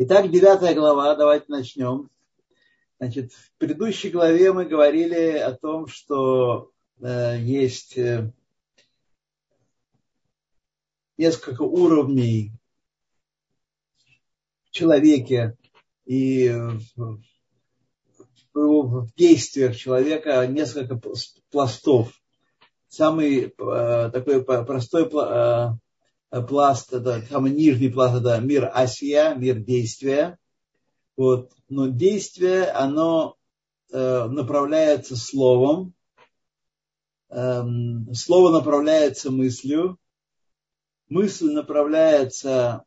Итак, девятая глава, давайте начнем. Значит, в предыдущей главе мы говорили о том, что э, есть э, несколько уровней в человеке и в, в, в действиях человека, несколько пластов. Самый э, такой простой э, пласт, это самый нижний пласт, это мир Асия, мир действия. Вот. Но действие, оно э, направляется словом, э, слово направляется мыслью, мысль направляется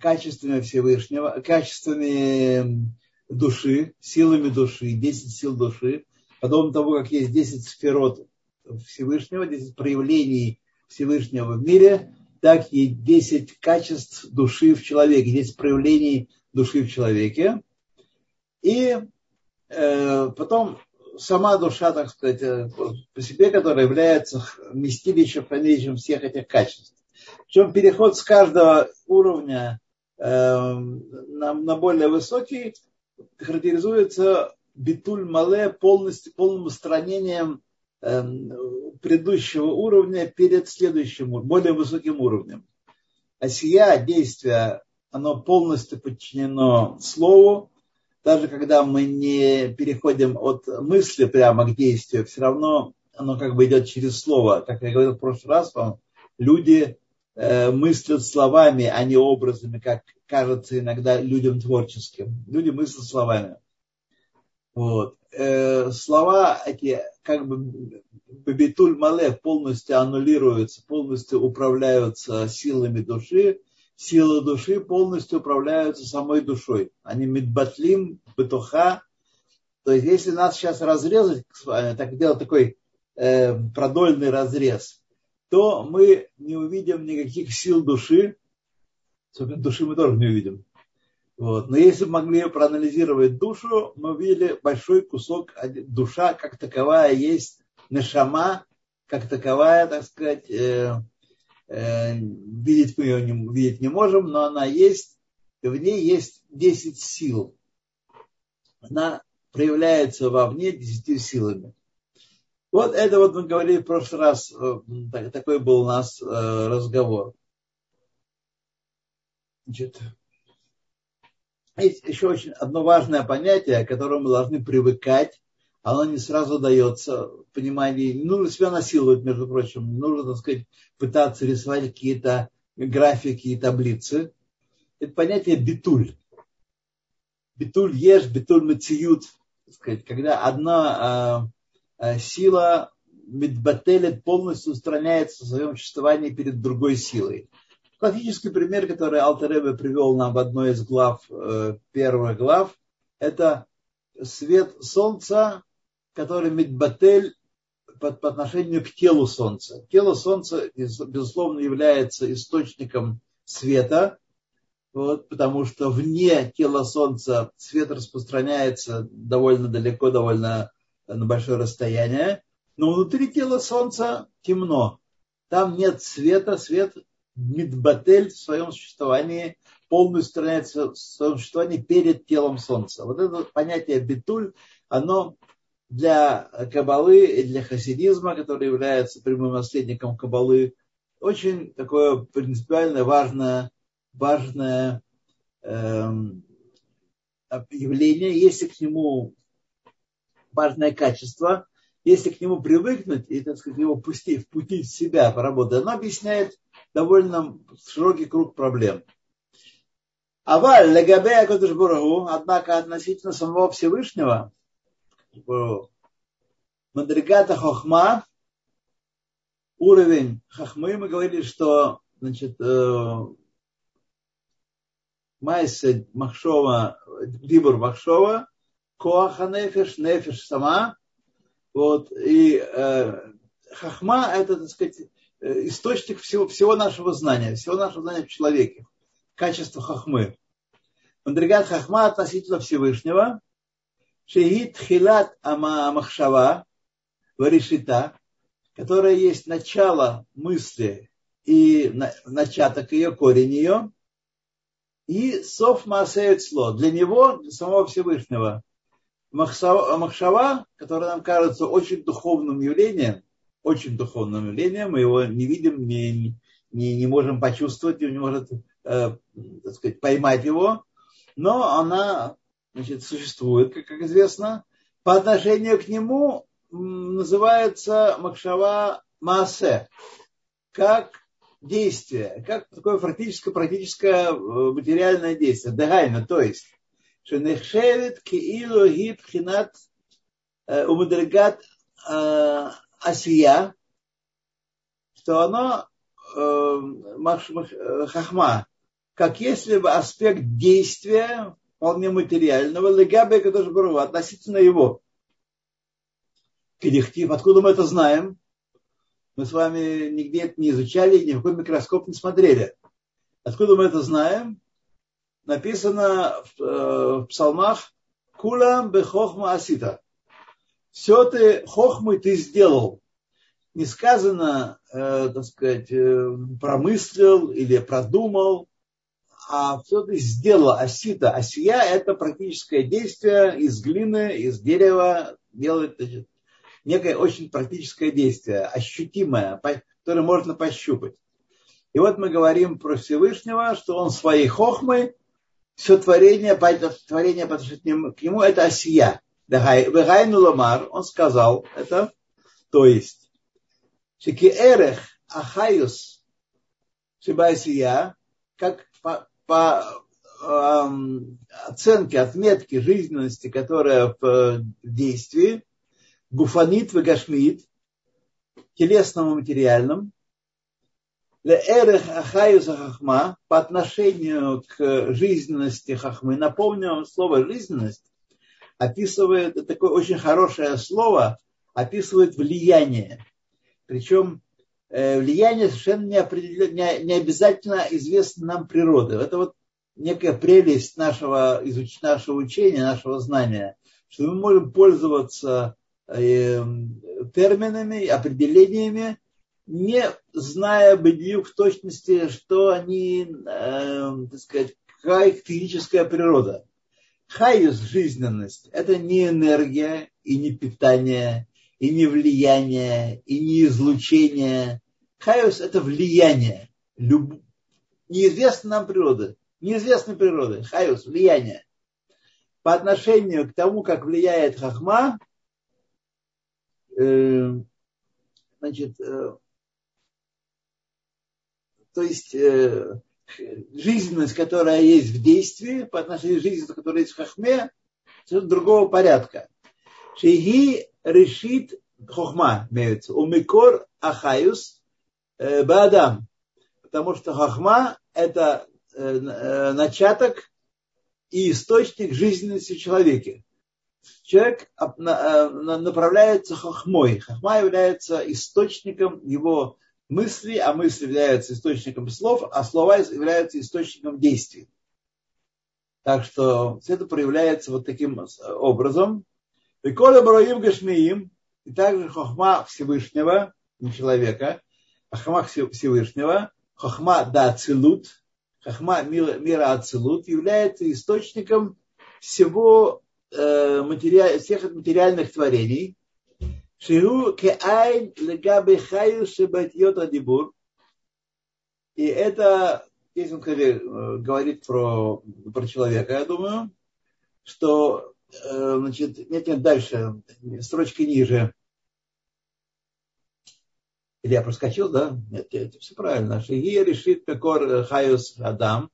качествами Всевышнего, качествами души, силами души, 10 сил души, подобно тому, как есть 10 сферот Всевышнего, 10 проявлений Всевышнего в мире, так и 10 качеств души в человеке, 10 проявлений души в человеке. И э, потом сама душа, так сказать, э, по себе, которая является вместилищем, хранилищем всех этих качеств. Причем переход с каждого уровня э, на, на более высокий характеризуется битуль мале полностью, полным устранением предыдущего уровня перед следующим, более высоким уровнем. А сия действие оно полностью подчинено слову. Даже когда мы не переходим от мысли прямо к действию, все равно оно как бы идет через слово. Как я говорил в прошлый раз вам, люди э, мыслят словами, а не образами, как кажется иногда людям творческим. Люди мыслят словами. Вот. Э, слова эти как бы бабитуль мале полностью аннулируются, полностью управляются силами души, силы души полностью управляются самой душой. Они медбатлим, бетуха. То есть, если нас сейчас разрезать так делать такой э, продольный разрез, то мы не увидим никаких сил души. Души мы тоже не увидим. Вот. Но если могли проанализировать душу, мы увидели большой кусок, душа как таковая есть, нашама как таковая, так сказать, э, Э, видеть мы ее не, видеть не можем, но она есть, и в ней есть 10 сил. Она проявляется вовне 10 силами. Вот это вот мы говорили в прошлый раз, э, такой был у нас э, разговор. Значит, есть еще очень одно важное понятие, к которому мы должны привыкать оно не сразу дается понимание. Не нужно себя насиловать, между прочим. Не нужно, так сказать, пытаться рисовать какие-то графики и таблицы. Это понятие битуль. Битуль ешь, битуль мациют. Когда одна э, сила медбателет полностью устраняется в своем существовании перед другой силой. Классический пример, который Алтеребе привел нам в одной из глав, э, первых глав, это свет солнца который Мидбатель по, по отношению к телу Солнца. Тело Солнца, безусловно, является источником света, вот, потому что вне тела Солнца свет распространяется довольно далеко, довольно на большое расстояние, но внутри тела Солнца темно. Там нет света, свет Мидбатель в своем существовании полностью устраняется в своем существовании перед телом Солнца. Вот это понятие битуль, оно для Кабалы и для хасидизма, который является прямым наследником Кабалы, очень такое принципиально важное, важное эм, явление, если к нему важное качество, если к нему привыкнуть и, так сказать, его пустить, впустить в себя поработать, оно объясняет довольно широкий круг проблем. Аваль, легабея однако относительно самого Всевышнего, Мадригата Хохма, уровень Хохмы, мы говорили, что значит, э, Майса Махшова, Дибур Махшова, Коаха Нефиш, Нефиш сама, вот, и э, Хахма это, так сказать, источник всего, всего нашего знания, всего нашего знания в человеке, качество Хахмы. Мадригат Хахма относительно Всевышнего – Шеит хилат махшава варишита, которая есть начало мысли и начаток ее, корень ее. и Соф Маасеет Сло. Для него, для самого Всевышнего. Махшава, который нам кажется очень духовным явлением, очень духовным явлением, мы его не видим, не, не, не можем почувствовать, не может э, так сказать, поймать его, но она значит, существует, как, как известно. По отношению к нему называется Макшава Маасе, как действие, как такое практическое, практическое э, материальное действие, дагайна, то есть, что нехшевит киилу гиб хинат э, умадригат э, асия, что оно хахма, как если бы аспект действия вполне материального, легабе Кадош относительно его. Кедихтив, откуда мы это знаем? Мы с вами нигде это не изучали, ни в какой микроскоп не смотрели. Откуда мы это знаем? Написано в, э, в псалмах Кулам бехохма асита. Все ты, хохмы ты сделал. Не сказано, э, так сказать, э, промыслил или продумал, а все ты сделал. Асита. Асия – это практическое действие из глины, из дерева делает значит, некое очень практическое действие, ощутимое, которое можно пощупать. И вот мы говорим про Всевышнего, что он своей хохмой все творение, творение по к нему, это осия. Вегайну ламар, он сказал это, то есть, шики эрех ахаюс шибайсия, как по, по эм, оценке, отметке жизненности, которая в действии, гуфанит вегашмит, телесном и материальном, Эрех Ахаюса Хахма по отношению к жизненности Хахмы. Напомню вам слово жизненность описывает, такое очень хорошее слово, описывает влияние. Причем э, влияние совершенно не, не, не обязательно известно нам природы. Это вот некая прелесть нашего, изуч, нашего учения, нашего знания, что мы можем пользоваться Эм, терминами, определениями, не зная бедью в точности, что они, э, так сказать, какая их физическая природа. Хайус, жизненность, это не энергия и не питание, и не влияние, и не излучение. Хайус – это влияние. Люб... Неизвестна нам природа. Неизвестной природы. Хайус – влияние. По отношению к тому, как влияет хахма, Э, значит, э, то есть э, жизненность, которая есть в действии, по отношению к жизненности, которая есть в хахме, это другого порядка. Шейги решит хохма, имеется, умикор ахаюс баадам. Потому что хохма – это начаток и источник жизненности в человеке человек э, направляется хохмой. Хохма является источником его мысли, а мысли являются источником слов, а слова являются источником действий. Так что все это проявляется вот таким образом. И коля броим гашмиим, и также хохма Всевышнего, не человека, а хохма Всевышнего, хохма да ацилут, хохма мира, ацилут является источником всего Э, материаль, материальных творений. Ширу кеайн легабе хаю шебатьот адибур. И это, здесь он э, говорит про, про человека, я думаю, что, значит, нет, нет, дальше, строчки ниже. Или я проскочил, да? Нет, это все правильно. Шиги решит пекор хаюс адам.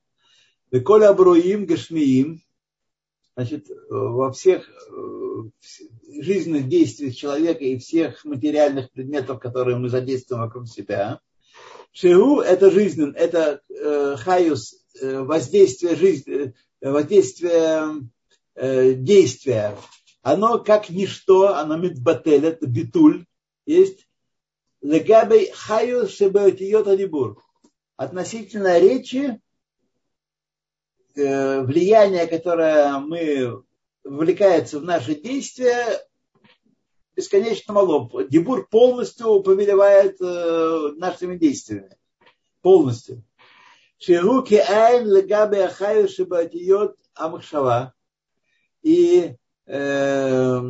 Веколя абруим гашмиим значит, во всех э, жизненных действиях человека и всех материальных предметов, которые мы задействуем вокруг себя. Шиу – это жизнь, это э, хаюс, э, воздействие жизни, воздействие действия. Оно как ничто, оно мидбатель, это битуль, есть легабей хаюс шебеотиот адибур. Относительно речи, Э, влияние, которое мы вовлекается в наши действия, бесконечно мало. Дебур полностью повелевает э, нашими действиями. Полностью. Шигу айн легабе ахаю шибатиот амахшава. И э,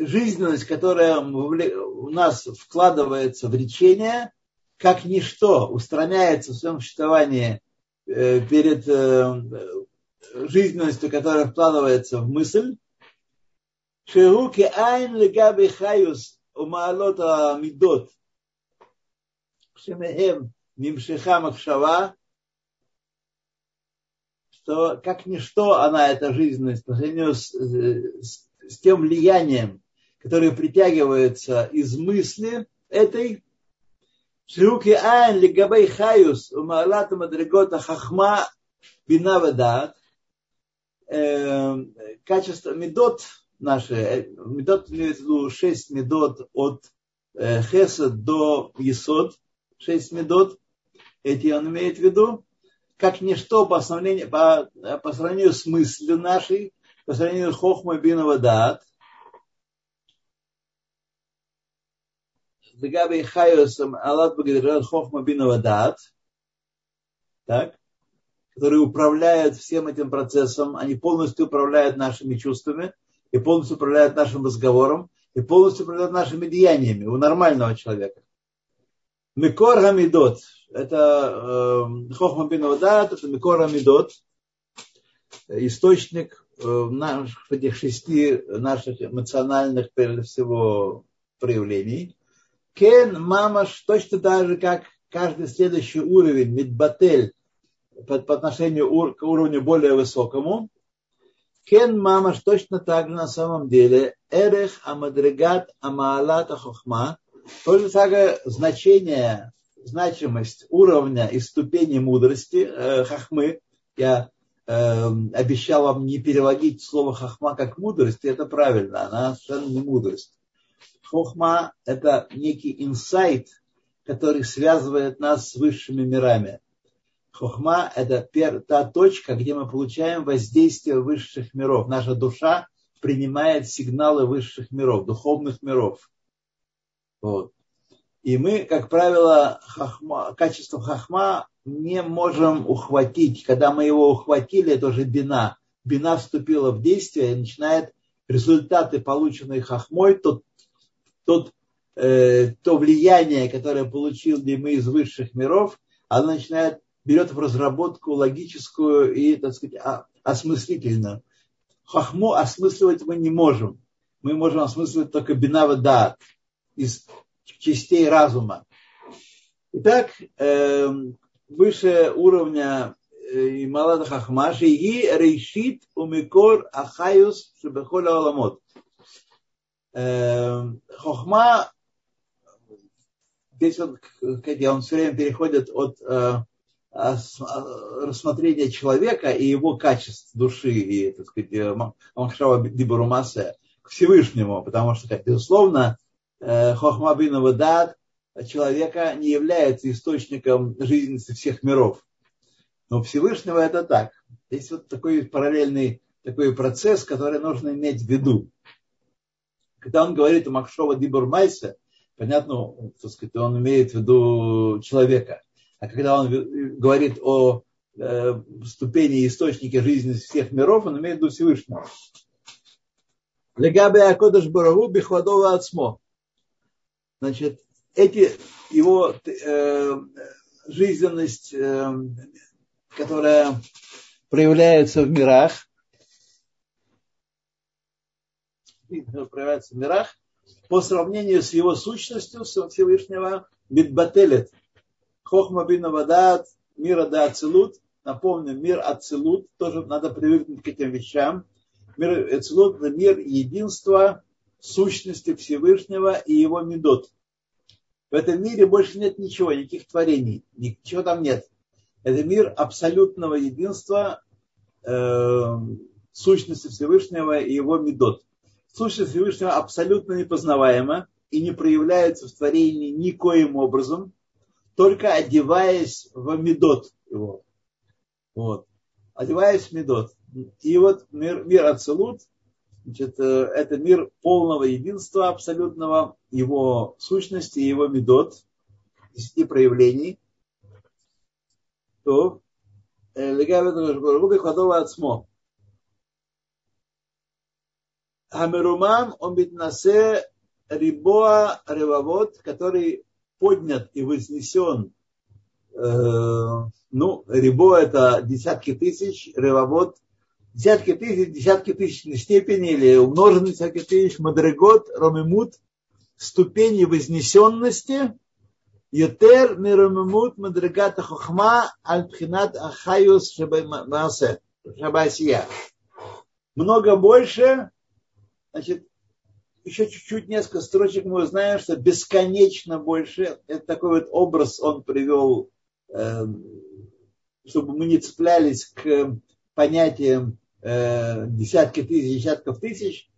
жизненность, которая у нас вкладывается в речение, как ничто устраняется в своем существовании э, перед э, жизненностью, которая вкладывается в мысль. Шеруки айн легаби хаюс умаалота мидот. Шемеем мимшиха махшава. Что как ничто она, эта жизненность, по сравнению с, с, с тем влиянием, которое притягивается из мысли этой, Шируки айн лигабей хаюс умаалат мадригота хахма бина вадат. Качество медот наши, медот имеет в медот от хеса до есод, шесть медот, эти он имеет в виду, как ничто по по, по сравнению с мыслью нашей, по сравнению с хохма бинова Дагабы Хайосом Аллах Багадират Хохма Бинова Дат, так, которые управляют всем этим процессом, они полностью управляют нашими чувствами, и полностью управляют нашим разговором, и полностью управляют нашими деяниями у нормального человека. Микор Хамидот, это э, Хохма Бинавадат, это Микор Хамидот, источник э, наших, этих шести наших эмоциональных, прежде всего, проявлений. Кен, мамаш, точно так же, как каждый следующий уровень, Мидбатель, по, по отношению к уровню более высокому. Кен мамаш точно так же на самом деле. Эрех амадригат амаалата хохма. Тоже такое значение, значимость уровня и ступени мудрости э, хахмы. Я э, обещал вам не переводить слово хахма как мудрость, и это правильно, она совершенно не мудрость. Хохма – это некий инсайт, который связывает нас с высшими мирами. Хохма – это та точка, где мы получаем воздействие высших миров. Наша душа принимает сигналы высших миров, духовных миров. Вот. И мы, как правило, хахма, качество хахма не можем ухватить. Когда мы его ухватили, это уже бина. Бина вступила в действие и начинает результаты, полученные хахмой, тот, тот, э, то влияние, которое получили мы из высших миров, оно начинает берет в разработку логическую и, так сказать, осмыслительную. Хахму осмысливать мы не можем. Мы можем осмысливать только бинава дат из частей разума. Итак, эм, выше уровня э, Малада Хахма, Шиги Рейшит Умикор Ахаюс Шебехоля Аламот. Эм, Хохма, здесь он, он все время переходит от э, а, рассмотрение человека и его качеств души и, так сказать, э, Махшава Дибарумасе к Всевышнему, потому что, как безусловно, э, Хохмабин Вадат человека не является источником жизненности всех миров. Но Всевышнего это так. Есть вот такой параллельный такой процесс, который нужно иметь в виду. Когда он говорит о Махшова Дибурмайсе, понятно, так сказать, он имеет в виду человека – а когда он говорит о э, ступени и источнике жизни всех миров, он имеет в виду Всевышнего. Легабе Акодыш Барагу Бихвадова Ацмо. Значит, эти его э, жизненность, э, которая проявляется в мирах, проявляется в мирах, по сравнению с его сущностью Всевышнего, Битбателет, Хохма бин Вадат, мира да Ацелут. Напомню, мир Ацелут, тоже надо привыкнуть к этим вещам. Мир Ацелут – это мир единства, сущности Всевышнего и его медот. В этом мире больше нет ничего, никаких творений, ничего там нет. Это мир абсолютного единства, э, сущности Всевышнего и его медот сущность Всевышнего абсолютно непознаваема и не проявляется в творении никоим образом, только одеваясь в медот его. Вот. Одеваясь в медот. И вот мир, мир Ацелут, значит, э, это мир полного единства абсолютного, его сущности, его медот, и проявлений. То, э, Легавит Рашбаргуби Хадова Ацмо Хамерумам, он битнасе рибоа ревовод, который поднят и вознесен. Э, ну, рибо это десятки тысяч, ревовод десятки тысяч, десятки тысяч степени или умноженные десятки тысяч, мадрегот, ромимут, ступени вознесенности, Йотер миромимут мадрегата хохма альпхинат ахаюс шабасия. Много больше, значит, еще чуть-чуть несколько строчек мы узнаем, что бесконечно больше. Это такой вот образ он привел, эм, чтобы мы не цеплялись к понятиям э, десятки тысяч, десятков тысяч.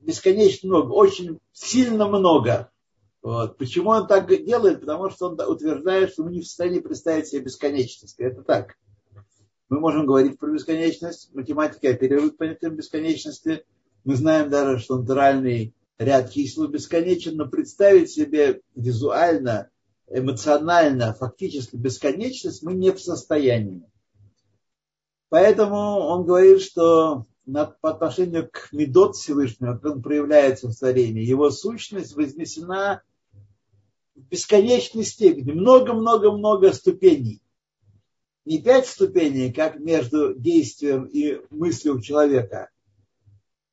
Бесконечно много, очень сильно много. Вот. Почему он так делает? Потому что он утверждает, что мы не в состоянии представить себе бесконечность. Это так. Мы можем говорить про бесконечность, математика оперирует понятием бесконечности. Мы знаем даже, что натуральный ряд чисел бесконечен, но представить себе визуально, эмоционально, фактически бесконечность мы не в состоянии. Поэтому он говорит, что по отношению к Медот Всевышнего, как он проявляется в творении, его сущность вознесена в бесконечной степени, много-много-много ступеней. Не пять ступеней, как между действием и мыслью человека.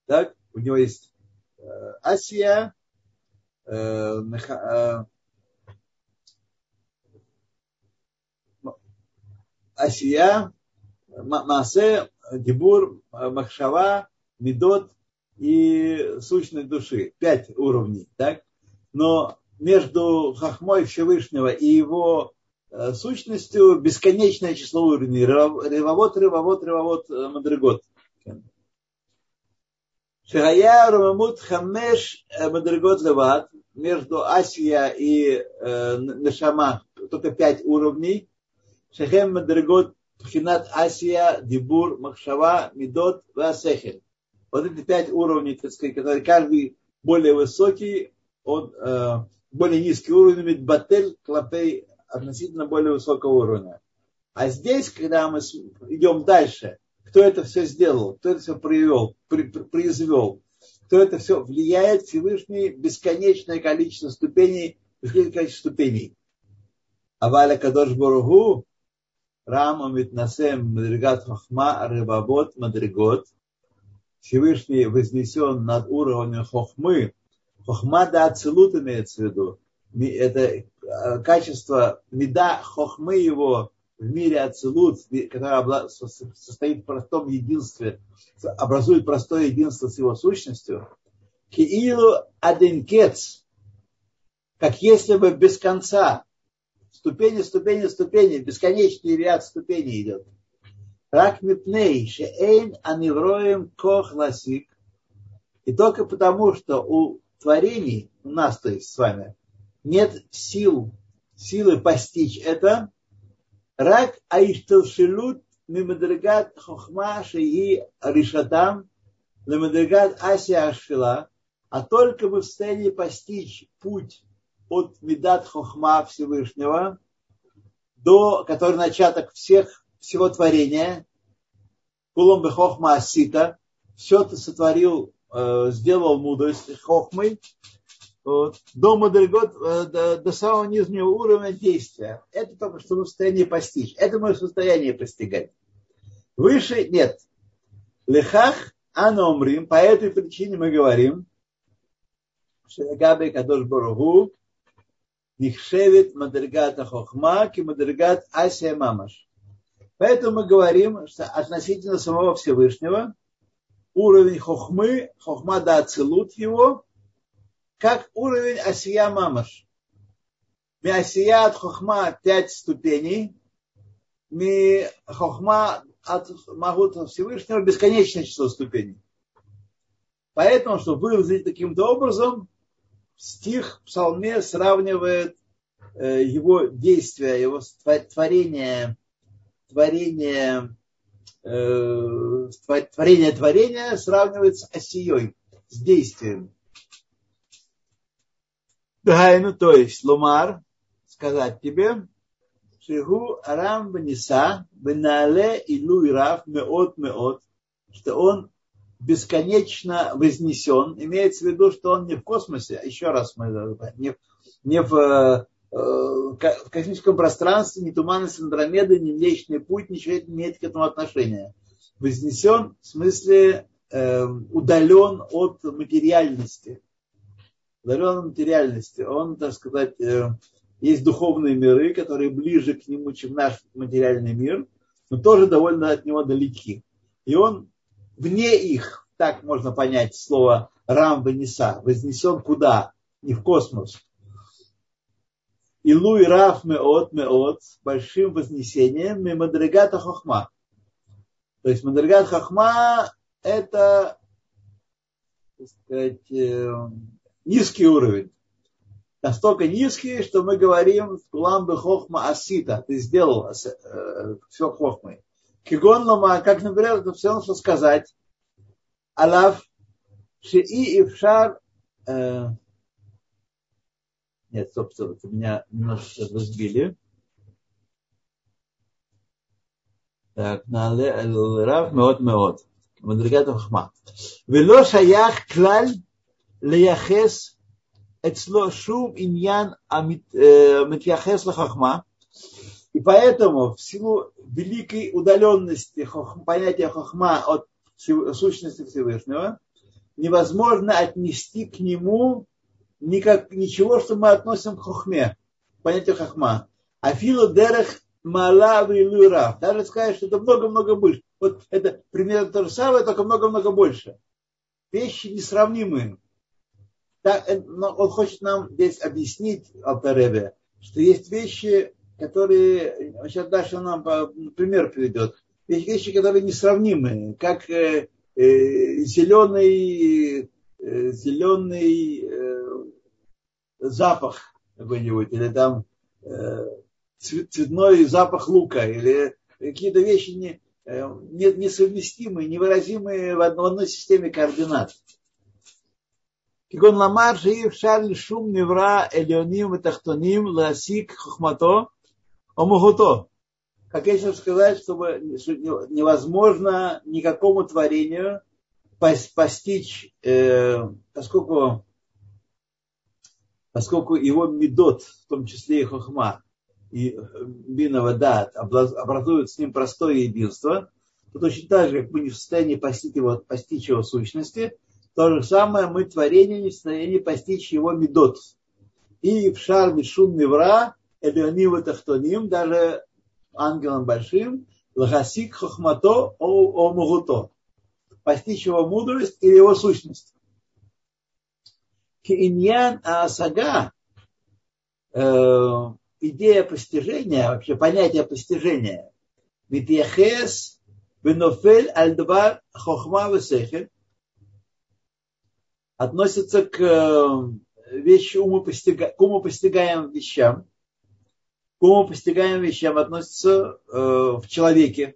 Так? У него есть э, Асия, э, э, Асия, Масе, Дебур, Махшава, Медот и сущность души. Пять уровней. Так? Но между Хахмой Всевышнего и его сущностью бесконечное число уровней. Ревовод, ревовод, э, мадригот. Шагая Рамамут Хамеш э, Мадригот Леват между Асия и э, Нашама только пять уровней. Шахем Мадригот Пхинат Асия, Дибур, Махшава, Медот, Васехель. Вот эти пять уровней, так сказать, которые каждый более высокий, он э, более низкий уровень, имеет батель, клапей относительно более высокого уровня. А здесь, когда мы идем дальше, кто это все сделал, кто это все привел, при, произвел, кто это все влияет, Всевышний бесконечное количество ступеней, бесконечное количество ступеней. А Валя Кадош Боругу, Рама Митнасем Мадригат Хохма Рыбабот Мадригот, Всевышний вознесен над уровнем Хохмы, Хохма да Ацелут имеется в виду. Это э, качество меда Хохмы его в мире Ацелут, который состоит в простом единстве, образует простое единство с его сущностью. Киилу аденкец, как если бы без конца, ступени, ступени, ступени, бесконечный ряд ступеней идет. Рак мипней, шеэйн анивроем кох ласик. И только потому, что у творений, у нас, то есть с вами, нет сил, силы постичь это, рак аишталшилут мимадригат хохма шеи ришатам лемадригат асия ашфила, а только мы в состоянии постичь путь от Медат Хохма Всевышнего, до, который начаток всех, всего творения, Кулом Хохма Асита, все ты сотворил Э, сделал мудрость хохмой до Мадригот, э, до, до самого нижнего уровня действия. Это только что мы в постичь. Это мы в состоянии постигать. Выше нет. Лехах аномрим, по этой причине мы говорим, Шелегаbe Кадош Баругу, Нихшевит Мадригата Хохма, Ки Мадригат Асия Мамаш. Поэтому мы говорим, что относительно самого Всевышнего – уровень хохмы, хохма да ацелут его, как уровень асия мамаш. Ми асия от хохма пять ступеней, ми хохма от Магут Всевышнего бесконечное число ступеней. Поэтому, чтобы выразить таким-то образом, стих в псалме сравнивает э, его действия, его творение, творение Э, творение творения сравнивается с осией, с действием. Дайну, то есть лумар, сказать тебе, Шигу Арам Баниса, Бенале Илу Ирав, Меот Меот, что он бесконечно вознесен. Имеется в виду, что он не в космосе, еще раз мы не, не в, э, в космическом пространстве, ни туманность Андромеды, ни Млечный путь, ничего не имеет к этому отношения. Вознесен в смысле э, удален от материальности. Удален материальности. Он, так сказать, э, есть духовные миры, которые ближе к нему, чем наш материальный мир, но тоже довольно от него далеки. И он вне их, так можно понять слово Рам Ванеса, вознесен куда? Не в космос. Илу и Раф Меот Меот с большим вознесением Мемадригата Хохма. То есть Мадригат Хохма это так сказать, э, низкий уровень. Настолько низкий, что мы говорим ламбы хохма асита. Ты сделал э, все хохмой. Кигон лама, как, например, это все нужно сказать. алаф Алав шии ившар э, нет, собственно, это меня немножко разбили. Так, нале рав меот меот. Мадригата хохма. Вело шаях клаль леяхес эцло шум иньян амитьяхес лахахма. И поэтому в силу великой удаленности понятия хохма от сущности Всевышнего невозможно отнести к нему никак, ничего, что мы относим к хохме, понятию хохма. Афилу дерех малавы люра. Даже сказать, что это много-много больше. Вот это примерно то же самое, только много-много больше. Вещи несравнимые так, э, он хочет нам здесь объяснить, Алтаребе, что есть вещи, которые, сейчас дальше он нам пример приведет, есть вещи, которые несравнимые, как э, э, зеленый, э, зеленый э, запах какой-нибудь, или там э, цветной запах лука, или какие-то вещи не, э, несовместимые, невыразимые в одной системе координат. כגון לומר שאי אפשר לשום נברא עליונים ותחתונים להשיג חוכמתו או מהותו. Как я сейчас сказать, чтобы невозможно никакому творению постичь, э, поскольку, поскольку его медот, в том числе и хохма, и бина вода образуют с ним простое единство, то точно так же, как мы не в состоянии постичь его, постичь его сущности, то же самое мы творение не в состоянии постичь его медот. И в шар мишум невра, элеоним тахтоним, даже ангелом большим, лагасик хохмато о мугуто. Постичь его мудрость или его сущность. Киньян асага, э, идея постижения, вообще понятие постижения, Митьяхес бенофель альдвар хохма весехель, относится к э, вещи умопостига, к умопостигаемым вещам. К умопостигаемым вещам относится э, в человеке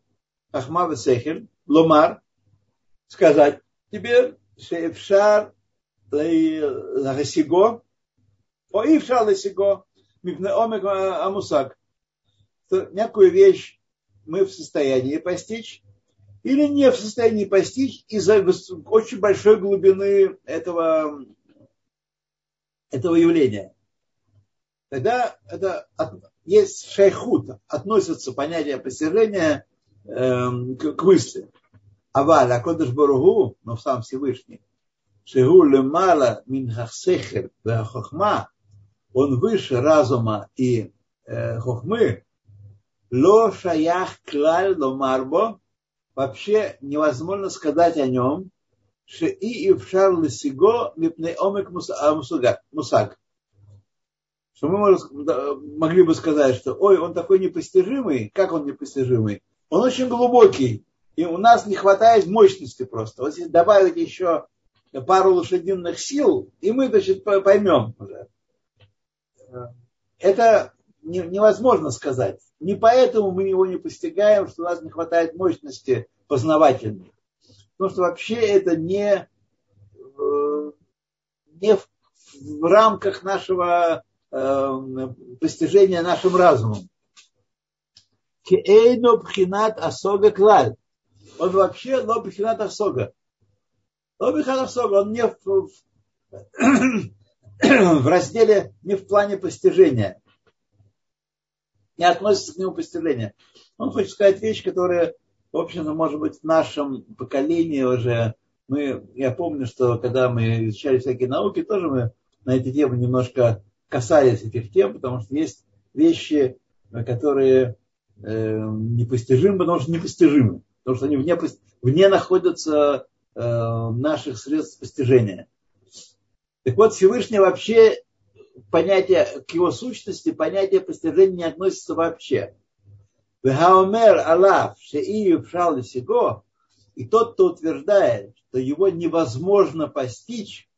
Ахмава Сехер, Ломар, сказать тебе Шефшар Лагасиго, о Ившар Лагасиго, Мипне Омек Амусак. Некую вещь мы в состоянии постичь, или не в состоянии постичь из-за очень большой глубины этого, этого явления. Тогда это есть шайхут, относится понятие постижения э, к, к мысли. Аваль, Акодыш Баругу, но сам Всевышний, Шигу лемала мин хахсехер хохма, он выше разума и э, хохмы, ло шаях клаль ломарбо, вообще невозможно сказать о нем, что и ившар лисиго мипней омек а, мусаг. Что мы могли бы сказать, что ой, он такой непостижимый, как он непостижимый? Он очень глубокий, и у нас не хватает мощности просто. Вот если добавить еще пару лошадиных сил, и мы, значит, поймем уже. Это невозможно сказать. Не поэтому мы его не постигаем, что у нас не хватает мощности познавательной. Потому что вообще это не, э, не в, в рамках нашего э, постижения нашим разумом. Кеэйно пхинат асога клаль. Он вообще но пхинат асога. Но пхинат асога, он не в, в, в разделе, не в плане постижения. Не относится к нему постижение. Он хочет сказать вещь, которая, в общем-то, может быть, в нашем поколении уже мы, я помню, что когда мы изучали всякие науки, тоже мы на эти темы немножко касались этих тем, потому что есть вещи, которые э, непостижимы, потому что непостижимы, потому что они вне, вне находятся э, наших средств постижения. Так вот, Всевышний вообще понятие, к его сущности понятие постижения не относится вообще. Вехаомер Аллах, Шеию Пшал Сиго, и тот, кто утверждает, что его невозможно постичь,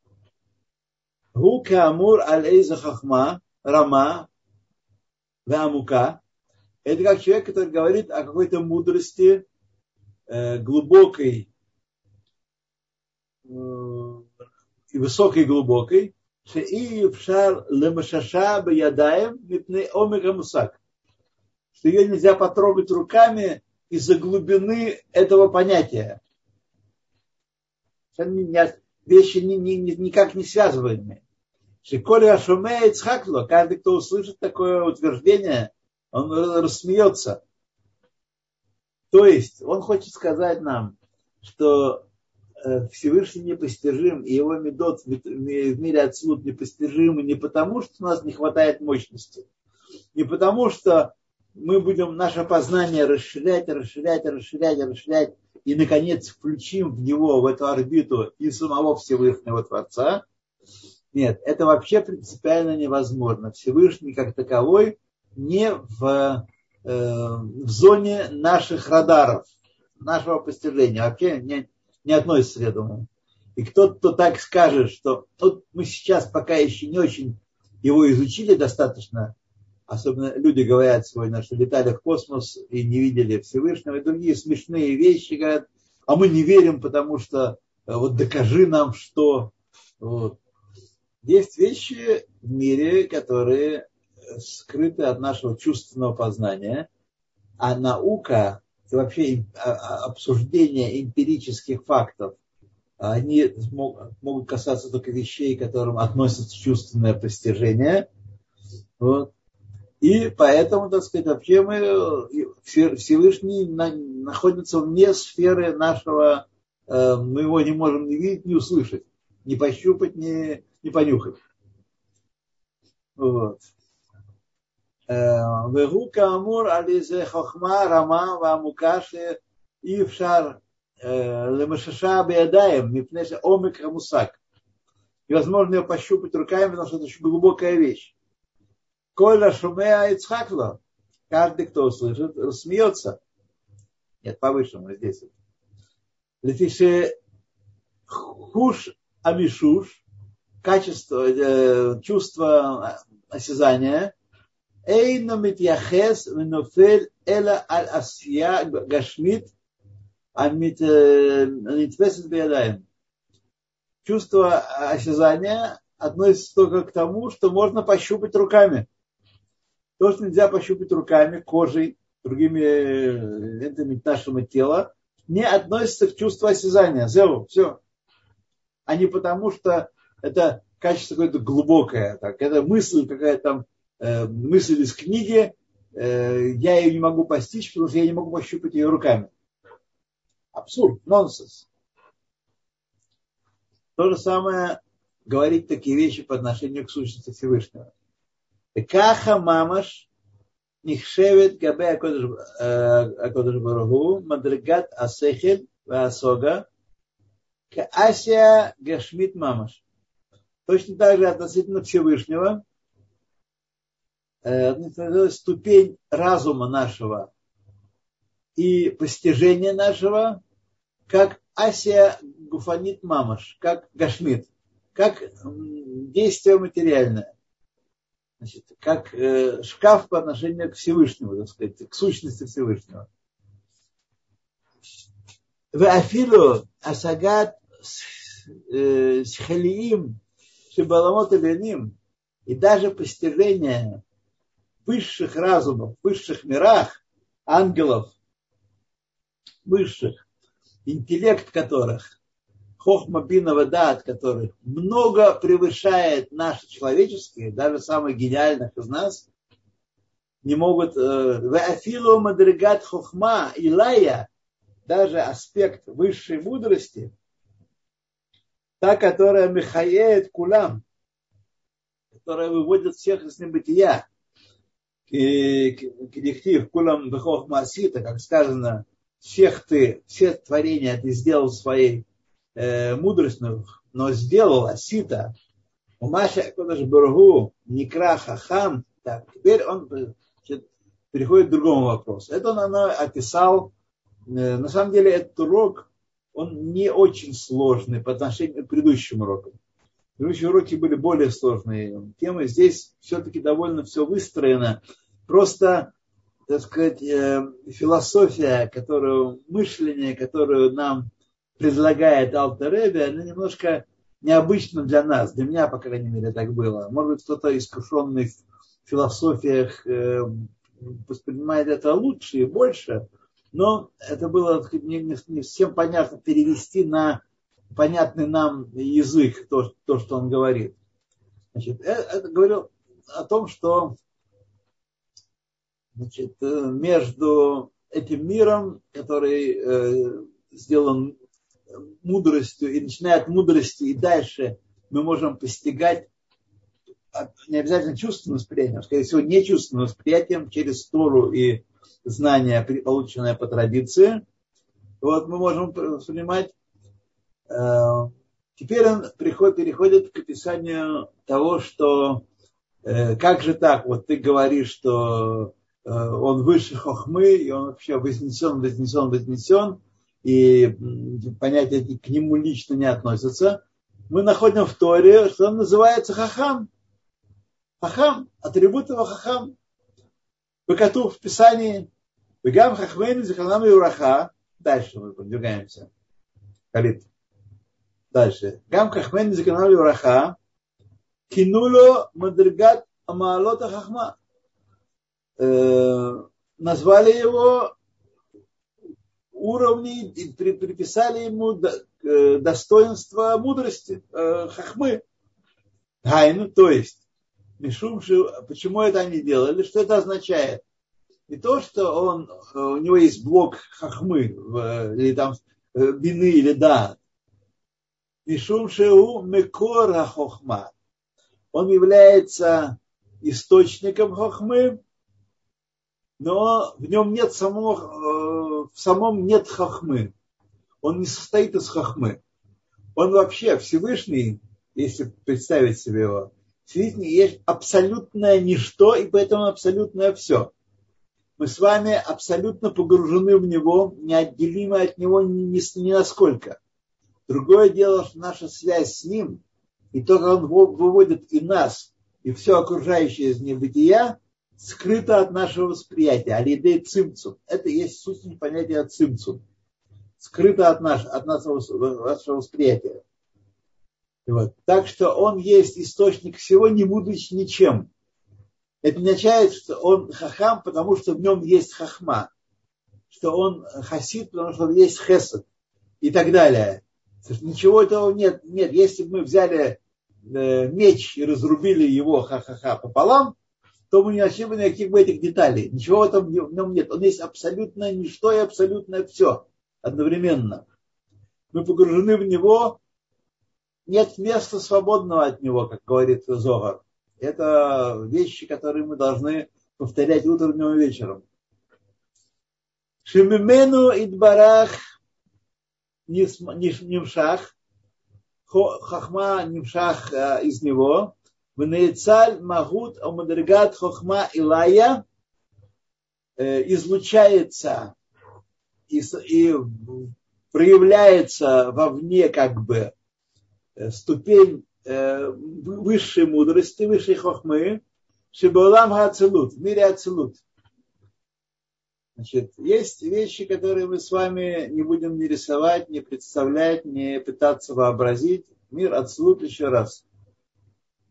Гука Амур Аль-Эйза Хахма, Рама, Вамука, это как человек, который говорит о какой-то мудрости э, глубокой э, и высокой глубокой, что ее нельзя потрогать руками из-за глубины этого понятия. Вещи никак не связываемые. Шиколи Ашумеет Цхакло, каждый, кто услышит такое утверждение, он рассмеется. То есть он хочет сказать нам, что Всевышний непостижим, и его медот в мире отсюда непостижимы не потому, что у нас не хватает мощности, не потому, что мы будем наше познание расширять, расширять, расширять, расширять, и, наконец, включим в него, в эту орбиту и самого Всевышнего Творца. Нет, это вообще принципиально невозможно. Всевышний как таковой не в, э, в зоне наших радаров, нашего постижения. Вообще не, не относится, я думаю. И кто-то кто так скажет, что вот мы сейчас пока еще не очень его изучили достаточно, особенно люди говорят сегодня, что летали в космос и не видели Всевышнего, и другие смешные вещи говорят, а мы не верим, потому что э, вот докажи нам, что. Вот. есть вещи в мире, которые скрыты от нашего чувственного познания, а наука и вообще а, а, обсуждение эмпирических фактов, они могут касаться только вещей, к которым относится чувственное постижение. Вот. И поэтому, так сказать, вообще мы, Всевышний находится вне сферы нашего, э, мы его не можем ни видеть, ни услышать, ни пощупать, ни, ни понюхать. Вот. Вегу Каамур Ализе Хохма Рама Вамукаши и Вшар э, Лемешаша Беядаем, Мипнеша Омик Рамусак. Невозможно ее пощупать руками, потому что это очень глубокая вещь. Коля Шумеа и Каждый, кто услышит, смеется. Нет, повыше мы здесь. Летише хуш амишуш, качество, э, чувство э, осязания – Эйно митьяхес венофель эла аль асия гашмит нитвесет беядаем. Чувство осязания относится только к тому, что можно пощупать руками. То, что нельзя пощупать руками, кожей, другими элементами нашего тела, не относится к чувству осязания. Зеу, все. А не потому, что это качество какое-то глубокое, так, это мысль какая-то там Э, мысль из книги, э, я ее не могу постичь, потому что я не могу пощупать ее руками. Абсурд, нонсенс. То же самое говорить такие вещи по отношению к сущности Всевышнего. Каха мамаш нихшевет габе акодыш барагу мадригат асехель асога каасия гашмит мамаш. Точно так же относительно Всевышнего э, Э, ну, ну, ступень разума нашего и постижения нашего, как Асия Гуфанит Мамаш, как Гашмит, как действие материальное, значит, как э, шкаф по отношению к Всевышнему, так сказать, к сущности Всевышнего. В Афилу Асагат э, Схалиим Шибаламот Леним и даже постижение высших разумов, высших мирах, ангелов высших, интеллект которых, хохма бинова от которых много превышает наши человеческие, даже самых гениальных из нас, не могут... Э, Вафилу мадригат хохма илая, даже аспект высшей мудрости, та, которая михаеет кулам, которая выводит всех из небытия, коллектив кулам бехох масита, как сказано, всех ты, все творения ты сделал своей э, мудростью, но сделал асита, у Маша Кодаш Баргу, Никра Хахам, так, теперь он переходит к другому вопросу. Это он она описал, э, на самом деле этот урок, он не очень сложный по отношению к предыдущим урокам. Предыдущие уроки были более сложные темы. Здесь все-таки довольно все выстроено. Просто так сказать, э, философия, которую, мышление, которую нам предлагает Алтереби, она немножко необычна для нас. Для меня, по крайней мере, так было. Может быть, кто-то искушенный в философиях э, воспринимает это лучше и больше, но это было не, не, не всем понятно перевести на понятный нам язык то, то что он говорит. Значит, это, это говорил о том, что значит, э, между этим миром, который э, сделан мудростью, и начиная от мудрости и дальше мы можем постигать не обязательно чувственным восприятием, а, скорее всего, не чувственным восприятием через Тору и знания, полученные по традиции. Вот мы можем воспринимать. Э, теперь он приходит, переходит к описанию того, что как же так, вот ты говоришь, что Э, он выше хохмы, и он вообще вознесен, вознесен, вознесен, и понятия эти к нему лично не относятся. Мы находим в Торе, что он называется хахам. Хахам, атрибут его хахам. Выкату в Писании, Вегам хахмейн заханам и ураха. Дальше мы продвигаемся. Халит. Дальше. Гам хахмейн заханам и ураха. Кинуло мадригат амаалота хахма. Э, назвали его уровни и приписали ему э, достоинство мудрости, э, хахмы. Гайну, то есть, Мишумши, почему это они делали, что это означает? Не то, что он, у него есть блок хахмы, или там бины или да. Мишумшиу мекора хохма. Он является источником хохмы, но в нем нет самого, э, в самом нет хахмы. Он не состоит из хахмы. Он вообще Всевышний, если представить себе его, Всевышний есть абсолютное ничто, и поэтому абсолютное все. Мы с вами абсолютно погружены в него, неотделимы от него ни, ни, ни насколько. Другое дело, что наша связь с ним, и то, как он выводит и нас, и все окружающее из небытия, скрыто от нашего восприятия. Алидей цимцум. Это есть сущность понятия цимцум. Скрыто от, наш, от нашего, нашего восприятия. Вот. Так что он есть источник всего, не будучи ничем. Это не означает, что он хахам, потому что в нем есть хахма. Что он хасид, потому что есть хесед. И так далее. Ничего этого нет. Нет, если бы мы взяли э, меч и разрубили его ха-ха-ха пополам, то мы не нашли бы никаких бы этих деталей. Ничего в этом в нем нет. Он есть абсолютное ничто и абсолютное все одновременно. Мы погружены в него, нет места свободного от него, как говорит Зогар. Это вещи, которые мы должны повторять утром и вечером. Шимимену идбарах нимшах, хахма нимшах э, из него, Внецаль Магут Омадригат Хохма Илая излучается и, и проявляется вовне как бы ступень высшей мудрости, высшей хохмы, Шибалам Хацелут, в мире Ацелут. Значит, есть вещи, которые мы с вами не будем ни рисовать, ни представлять, не пытаться вообразить. Мир Ацелут еще раз –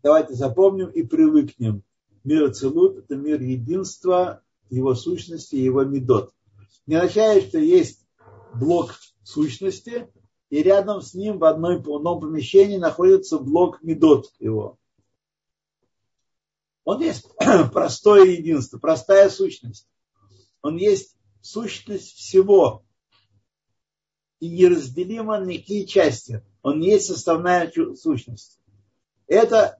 Давайте запомним и привыкнем. Мир Ацелут – это мир единства, его сущности его медот. Не означает, что есть блок сущности, и рядом с ним в одной, в одном помещении находится блок медот его. Он есть простое единство, простая сущность. Он есть сущность всего. И неразделимо на какие части. Он есть составная сущность. Это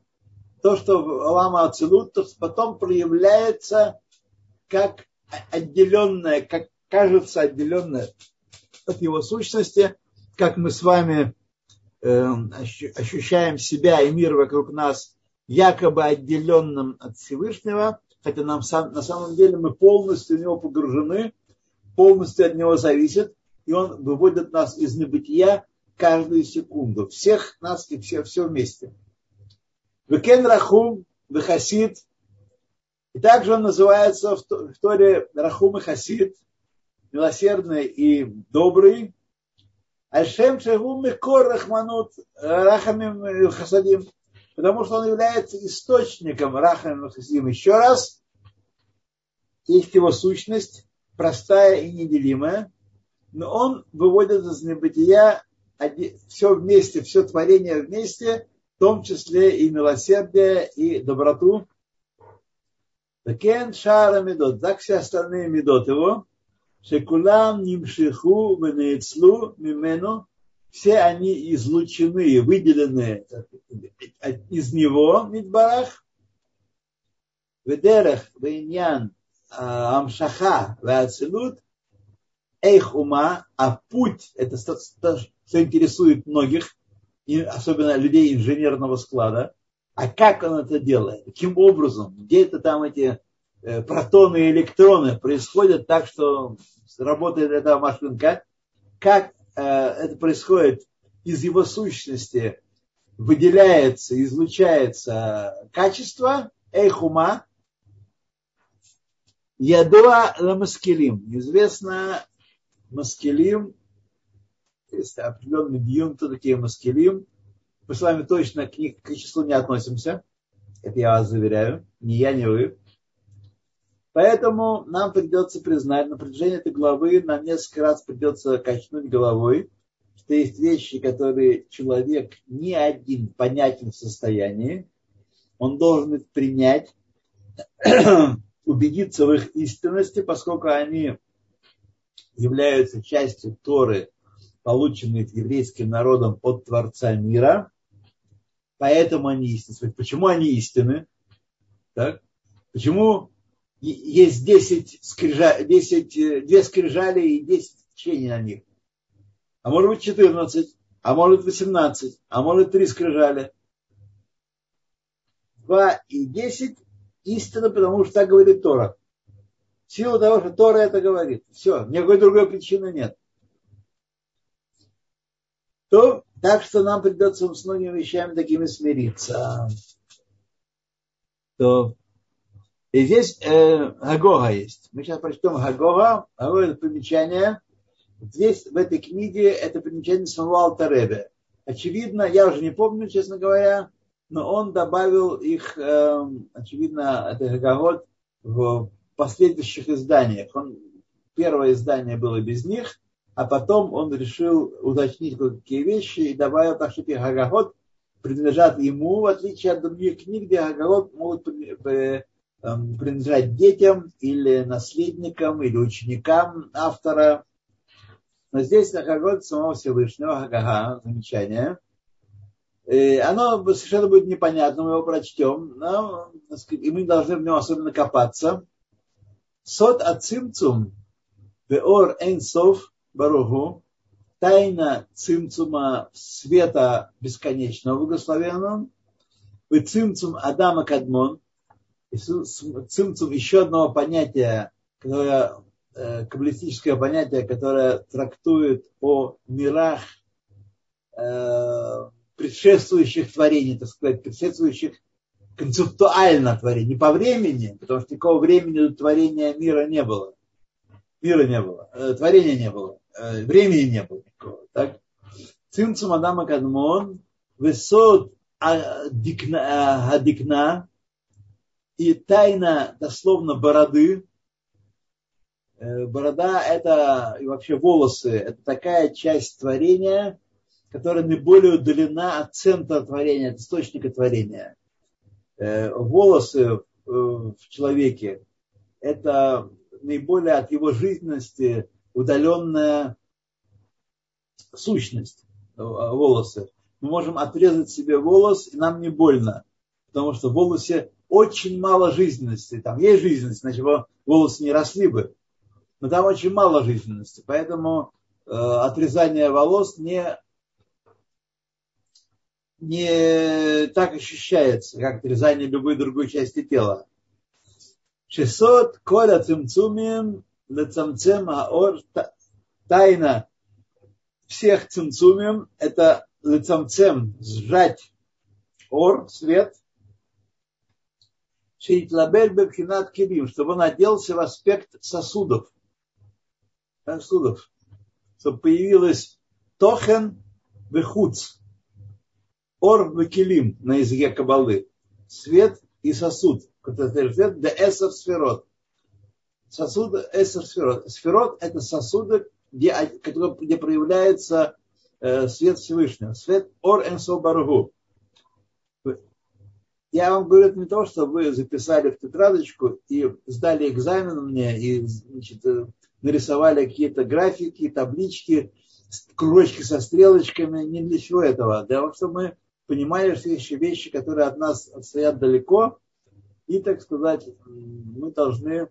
то, что Лама Ацелут потом проявляется как отделенное, как кажется отделенное от его сущности, как мы с вами э, ощущаем себя и мир вокруг нас якобы отделенным от Всевышнего, хотя нам сам, на самом деле мы полностью в него погружены, полностью от него зависит, и он выводит нас из небытия каждую секунду. Всех нас и все, все вместе. Векен Рахум, Вехасид. И также он называется в Торе Рахум и Хасид, милосердный и добрый. Альшем Шагум Мекор Рахманут Рахамим Хасадим потому что он является источником Рахам Хасидим. Еще раз, есть его сущность, простая и неделимая, но он выводит из небытия все вместе, все творение вместе, том числе и милосердие, и доброту. Такен шара медот, так все остальные медот его, шекулам нимшиху венецлу мимену, все они излучены, выделены из него, Мидбарах, Ведерах, Вейньян, а, Амшаха, Веацелут, Эйх ума, а путь, это что, интересует многих, особенно людей инженерного склада, а как он это делает, каким образом, где это там эти э, протоны и электроны? Происходят так, что работает эта машинка, как Э, это происходит из его сущности, выделяется, излучается качество, эйхума, ядуа ламаскелим. Известно маскелим, определенный бьюн, кто такие маскелим. Мы с вами точно к, них, к числу не относимся. Это я вас заверяю. Ни я, ни вы. Поэтому нам придется признать, на протяжении этой главы нам несколько раз придется качнуть головой, что есть вещи, которые человек не один понятен в состоянии, он должен их принять, убедиться в их истинности, поскольку они являются частью Торы, полученной еврейским народом от Творца мира. Поэтому они истинны. Почему они истины? Так? Почему есть 10 скрижа, 10, две скрижали и 10 течений на них. А может быть 14, а может 18, а может 3 скрижали. 2 и 10 истина, потому что так говорит Тора. В силу того, что Тора это говорит. Все, никакой другой причины нет. То, так что нам придется с многими вещами такими смириться. То и здесь э, Гагога есть. Мы сейчас прочтем Гагога. Гагога это примечание. Здесь в этой книге это примечание самого Алтаребе. Очевидно, я уже не помню, честно говоря, но он добавил их, э, очевидно, это Гагагот в последующих изданиях. Он, первое издание было без них, а потом он решил уточнить кое-какие вещи и добавил, так что эти Гагагот принадлежат ему, в отличие от других книг, где Гагагот могут Эм, принадлежать детям или наследникам или ученикам автора. Но здесь Хагот самого Всевышнего, Хагага, замечание. И оно совершенно будет непонятно, мы его прочтем, но, и мы должны в нем особенно копаться. Сот ацимцум беор энсов баруху тайна цимцума света бесконечного благословенного, и цимцум Адама Кадмон, цимцум еще одного понятия, которое, э, каббалистическое понятие, которое трактует о мирах э, предшествующих творений, так сказать, предшествующих концептуально творений, не по времени, потому что никакого времени до творения мира не было. Мира не было, э, творения не было, э, времени не было никакого. Так? Цимцум Адама Кадмон, высот Адикна, и тайна дословно бороды, Э, борода это и вообще волосы, это такая часть творения, которая наиболее удалена от центра творения, от источника творения. Э, волосы в человеке это наиболее от его жизненности удаленная сущность волосы. Мы можем отрезать себе волос, и нам не больно, потому что в волосе очень мало жизненности. Там есть жизненность, иначе волосы не росли бы но там очень мало жизненности, поэтому э, отрезание волос не, не так ощущается, как отрезание любой другой части тела. 600 коля цимцумим лецамцем аор тайна всех цимцумим это лецамцем сжать ор, свет, шейтлабель бебхинат килим, чтобы он оделся в аспект сосудов. Сосудов, чтобы появилось тохен вехуц, ор векелим на языке кабалы, свет и сосуд, свет де эсер сферот. Сосуд эсер сферот. Сферот это сосуды, где, где проявляется э, свет Всевышнего. Свет ор энсо баргу. Я вам говорю это не то, что вы записали в тетрадочку и сдали экзамен мне и значит, э, нарисовали какие-то графики, таблички, кружочки со стрелочками, не для чего этого. Для того, чтобы мы понимали, что есть вещи, которые от нас стоят далеко, и, так сказать, мы должны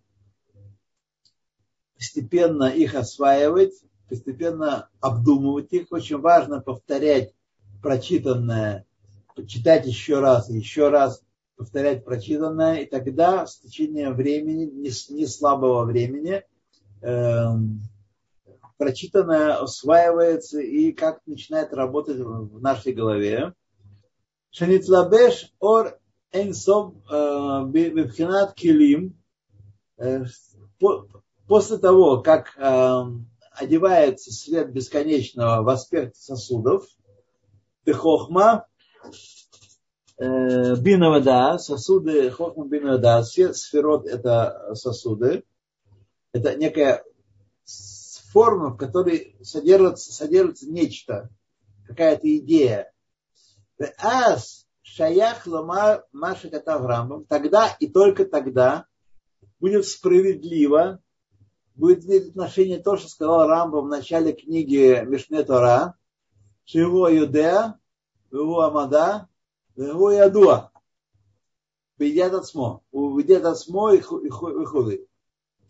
постепенно их осваивать, постепенно обдумывать их. Очень важно повторять прочитанное, читать еще раз, еще раз, повторять прочитанное, и тогда с течением времени, не, слабого времени, Эм, прочитанное усваивается и как начинает работать в нашей голове. Шанитлабеш ор энсов э, бибхинат килим. Э, после того, как эм, одевается свет бесконечного в аспект сосудов, Бехохма, э, бинавада, сосуды, хохма бинавада, сферот это сосуды, это некая форма, в которой содержится, содержится нечто, какая-то идея. Ас шаях лома маша Авраамом, тогда и только тогда будет справедливо, будет иметь отношение то, что сказал Рамбам в начале книги Мишне Тора, Шиво Юдеа, Его Амада, Его Ядуа. Ведет от смо. Ведет от смо и худы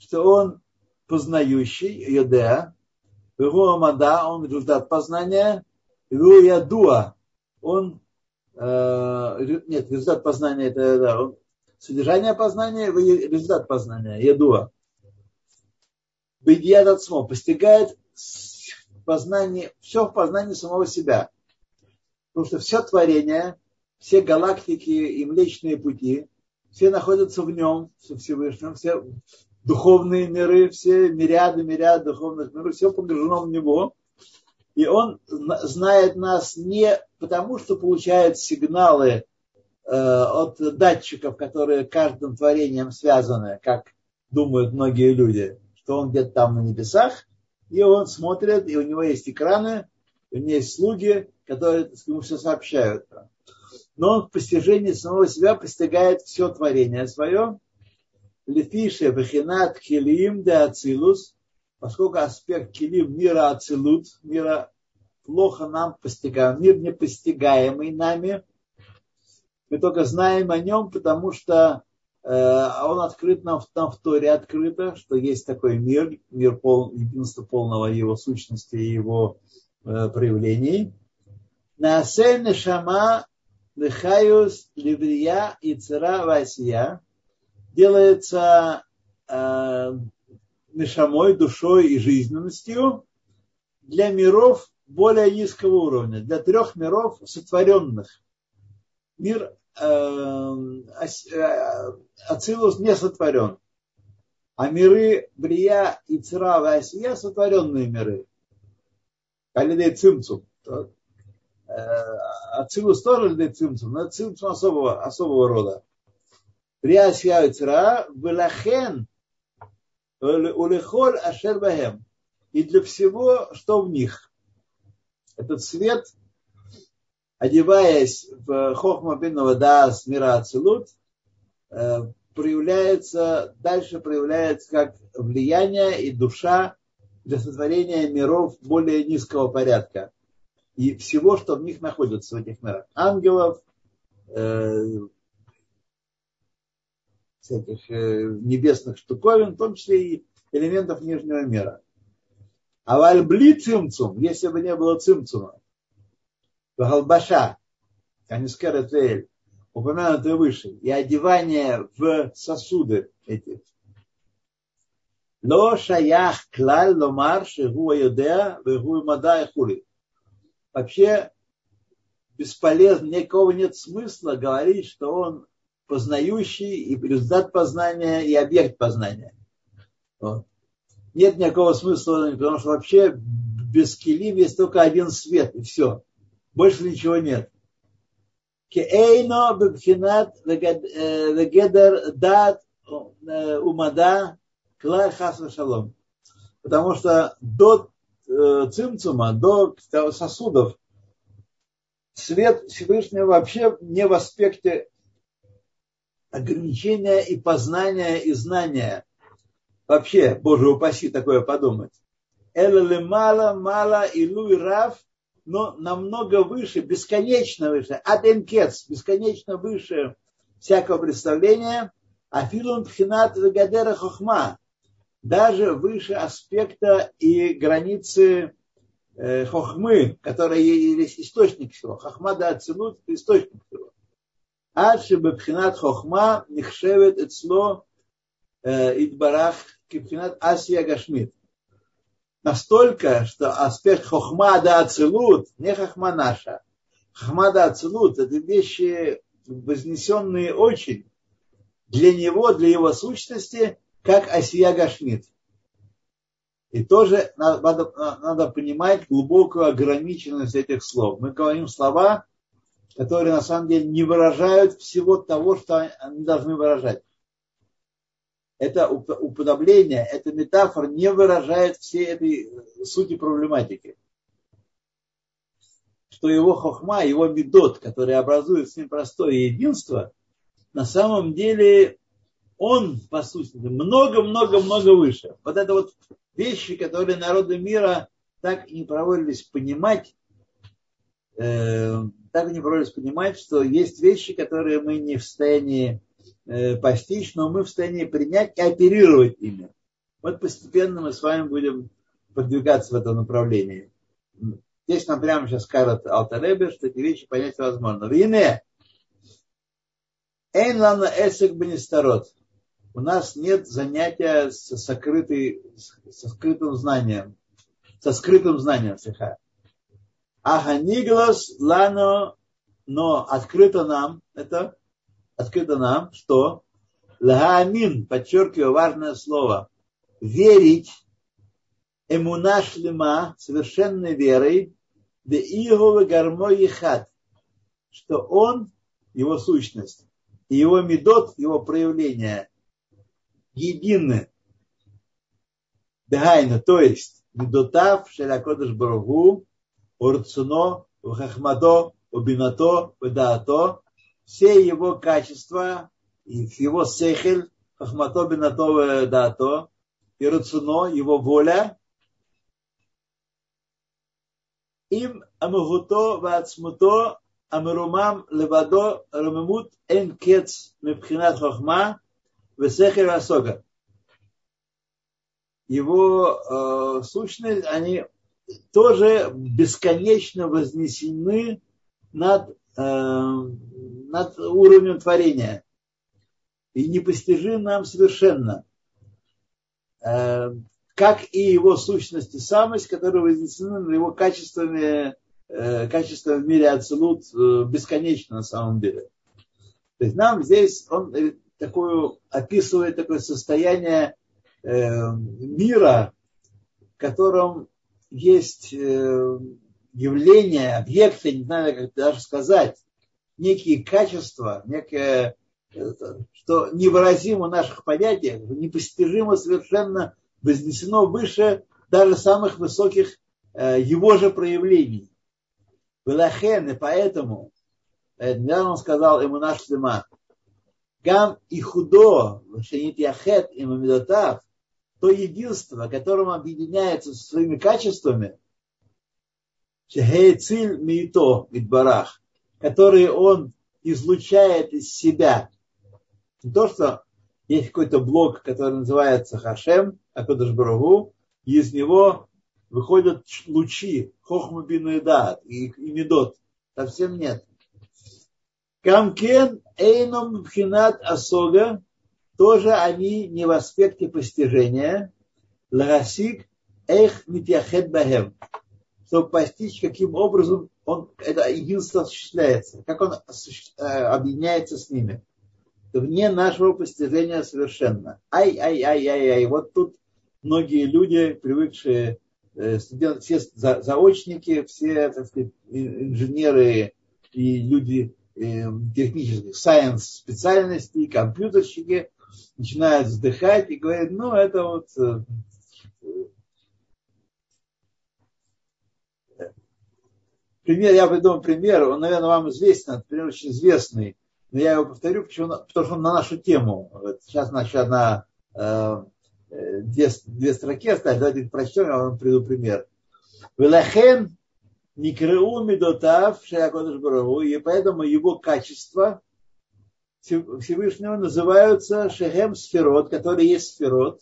что он познающий, йодеа, его амада, он результат познания, его ядуа, он, нет, результат познания, это да, содержание познания, результат познания, ядуа. Бедьяд отсмо, постигает познание, все в познании самого себя. Потому что все творение, все галактики и млечные пути, все находятся в нем, в Всевышнем, все духовные миры, все мириады, мириады духовных миров, все погружено в него. И он знает нас не потому, что получает сигналы э, от датчиков, которые каждым творением связаны, как думают многие люди, что он где-то там на небесах, и он смотрит, и у него есть экраны, у него есть слуги, которые ему все сообщают. Но он в постижении самого себя постигает все творение свое, Лефише Бехинат Килим де Ацилус, поскольку аспект Килим мира Ацилут, мира плохо нам постигаем, мир непостигаемый нами, мы только знаем о нем, потому что э, он открыт нам, там в Торе открыто, что есть такой мир, мир пол, единства полного его сущности и его э, проявлений. Наасе нешама лехаюс ливрия и цера васия – делается э, нишамой, душой и жизненностью для миров более низкого уровня, для трех миров сотворенных. Мир э, э, Ацилус не сотворен, а миры Брия и Цирава и Асия сотворенные миры. Калидей Цимцум. Э, Ацилус тоже Лидей Цимцум, но Цимцум особого, особого рода. Приасьяуцра, Велахен, улехоль ашер бахем. И для всего, что в них. Этот свет, одеваясь в хохма бинного дас мира ацелут, э, проявляется, дальше проявляется как влияние и душа для сотворения миров более низкого порядка и всего, что в них находится, в этих мирах. Ангелов, э, всяких э, небесных штуковин, в том числе и элементов нижнего мира. А вальбли цимцум, если бы не было цимцума, галбаша, канискер эль, упомянутые выше, и одевание в сосуды эти. Ло шаях клаль ломар шигу юдеа вегу мада и хули. Вообще бесполезно, никакого нет смысла говорить, что он познающий, и результат познания, и объект познания. Вот. Нет никакого смысла, потому что вообще без килим есть только один свет, и все. Больше ничего нет. Кеэйно бебхинат вегедер э, дат э, умада клар хасва шалом. Потому что до э, цимцума, до сосудов, свет Всевышнего вообще не в аспекте ограничения и познания и знания. Вообще, Боже упаси такое подумать. Эла мала мала илуй рав но намного выше, бесконечно выше, аденкец, бесконечно выше всякого представления, афилум пхинат вегадера хохма, даже выше аспекта и границы э, хохмы, которая есть источник всего. Хохма да ацелут – источник всего. Пхинат хохма нихшевет эцло э, идбарах кипхинат асия гашмит настолько, что аспект хохма да ацелут, не хохма наша, хохма да ацелут, это вещи вознесенные очень для него, для его сущности, как Асия Гашмит. И тоже надо, надо понимать глубокую ограниченность этих слов. Мы говорим слова, которые на самом деле не выражают всего того, что они должны выражать это уподобление, эта метафора не выражает всей этой сути проблематики. Что его хохма, его медот, который образует с ним простое единство, на самом деле он, по сути, много-много-много выше. Вот это вот вещи, которые народы мира так и не проводились понимать, э, так не проводились понимать, что есть вещи, которые мы не в состоянии Э, постичь, но мы в состоянии принять и оперировать ими. Вот постепенно мы с вами будем продвигаться в этом направлении. Здесь нам прямо сейчас скажет Алтаребе, что эти вещи понять возможно. Вине, Эйн лана эсек бенистарот. У нас нет занятия со, скрытым знанием. Со скрытым знанием стиха. Аганиглас лано, но открыто нам, это открыто нам, что лагамин, подчеркиваю важное слово, верить эмуна шлема, совершенной верой, да иговы гармой хат, что он, его сущность, и его медот, его проявление едины. Дагайна, то есть, медотав, шелякодыш барагу, урцуно, ухахмадо, убинато, удаато, все его качества, его сехель, хахмато бенато дато, и рацуно, его воля, им амагуто вацмуто амирумам левадо рамемут эн кец мепхинат хахма весехель асога. Его э, сущность, они тоже бесконечно вознесены над э, над уровнем творения. И непостижим нам совершенно. Э, как и его сущность и самость, которые вознесены на его качествами, э, качества в мире Ацелут э, бесконечно на самом деле. То есть нам здесь он такое, описывает такое состояние мира, в котором есть явления, объекты, не знаю, как даже сказать, некие качества, некое что невыразимо в наших понятиях, непостижимо совершенно вознесено выше даже самых высоких э, его же проявлений. Велахен, и поэтому, э, недавно он сказал ему наш Шлема, Гам и худо, шенит яхет и мамидотав, то единство, которым объединяется со своими качествами, шехейциль миито мидбарах, которые он излучает из себя. Не то, что есть какой-то блок, который называется Хашем, Акодыш Барагу, и из него выходят лучи, Хохмабин и Дат, и, и Медот. Совсем нет. גם כן אינם בחינת השגה, тоже они не в аспекте постижения. להשיג איך מתייחד בהם. Чтобы постичь, каким образом он, это единство осуществляется, как он э, объединяется с ними. Вне нашего постижения совершенно. Ай-ай-ай-ай-ай. Вот тут многие люди, привыкшие э, студенты, все заочники, все так сказать, инженеры и люди э, технических science специальностей, компьютерщики, начинают вздыхать и говорят, ну это вот пример, я придумал пример, он, наверное, вам известен, это пример очень известный, но я его повторю, почему, потому что он на нашу тему. Вот сейчас значит, одна, э, две, две строки остались, давайте прочтем, я вам приду пример. Велахен Никреу Медотав Шаякодыш Барагу, и поэтому его качества Всевышнего называются Шехем Сферот, которые есть Сферот.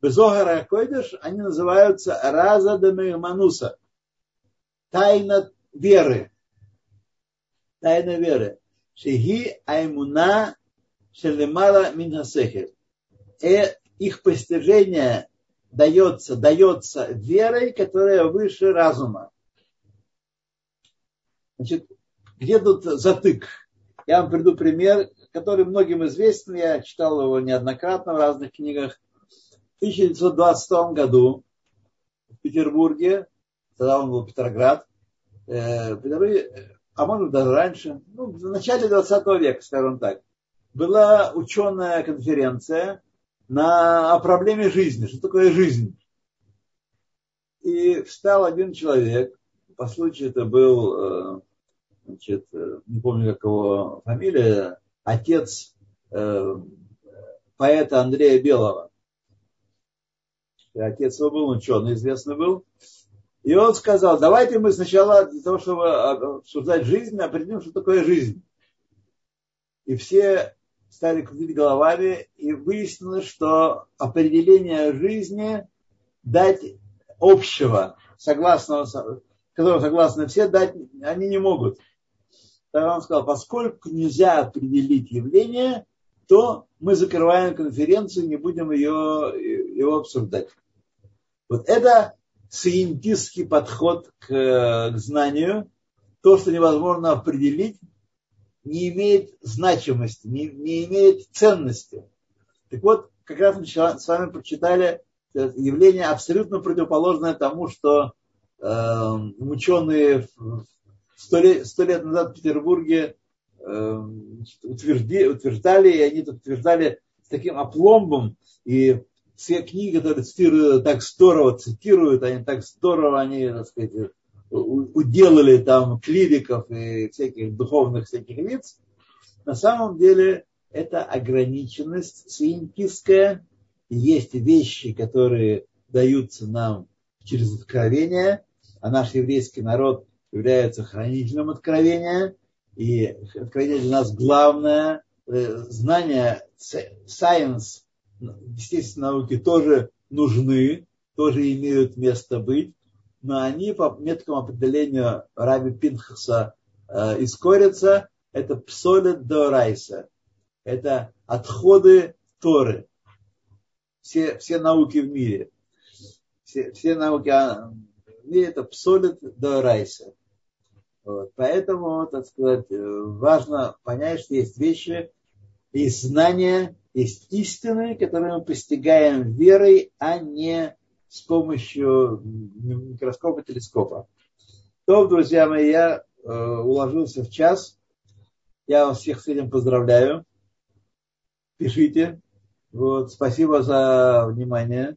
Безогара Койдыш они называются Раза Мануса тайна веры. Тайна веры. Шеги аймуна шелемала минхасехер. И их постижение дается, дается верой, которая выше разума. Значит, где тут затык? Я вам приду пример, который многим известен, я читал его неоднократно в разных книгах. В 1922 году в Петербурге тогда он был Петроград, э, а может даже раньше, ну, в начале 20 века, скажем так, была ученая конференция на, о проблеме жизни, что такое жизнь. И встал один человек, по случаю это был, э, значит, э, не помню, как его фамилия, отец поэта Андрея Белого. Отец его был ученый, известный был. И он сказал, давайте мы сначала для того, чтобы обсуждать жизнь, определим, что такое жизнь. И все стали крутить головами, и выяснилось, что определение жизни дать общего, согласного, которого согласны все, дать они не могут. Тогда он сказал, поскольку нельзя определить явление, то мы закрываем конференцию, не будем ее, его обсуждать. Вот это сciентистский подход к, к знанию, то, что невозможно определить, не имеет значимости, не, не имеет ценности. Так вот, как раз мы с вами прочитали явление абсолютно противоположное тому, что э, ученые сто лет, сто лет назад в Петербурге э, утвержди, утверждали, и они утверждали с таким опломбом и все книги, которые цитируют, так здорово цитируют, они так здорово, они, так сказать, уделали там клириков и всяких духовных всяких лиц, на самом деле это ограниченность сиентистская. Есть вещи, которые даются нам через откровение, а наш еврейский народ является хранителем откровения, и откровение для нас главное, э, знание, science, естественные науки тоже нужны, тоже имеют место быть, но они по меткому определению Раби Пинхаса э, искорятся, это псолет до райса, это отходы Торы. Все, все науки в мире, все, все науки в мире это псолет до райса. Вот. Поэтому, так сказать, важно понять, что есть вещи, есть знания, есть истины, которые мы постигаем верой, а не с помощью микроскопа, телескопа. То, друзья мои, я э, уложился в час. Я вас всех с этим поздравляю. пишите. Вот, спасибо за внимание.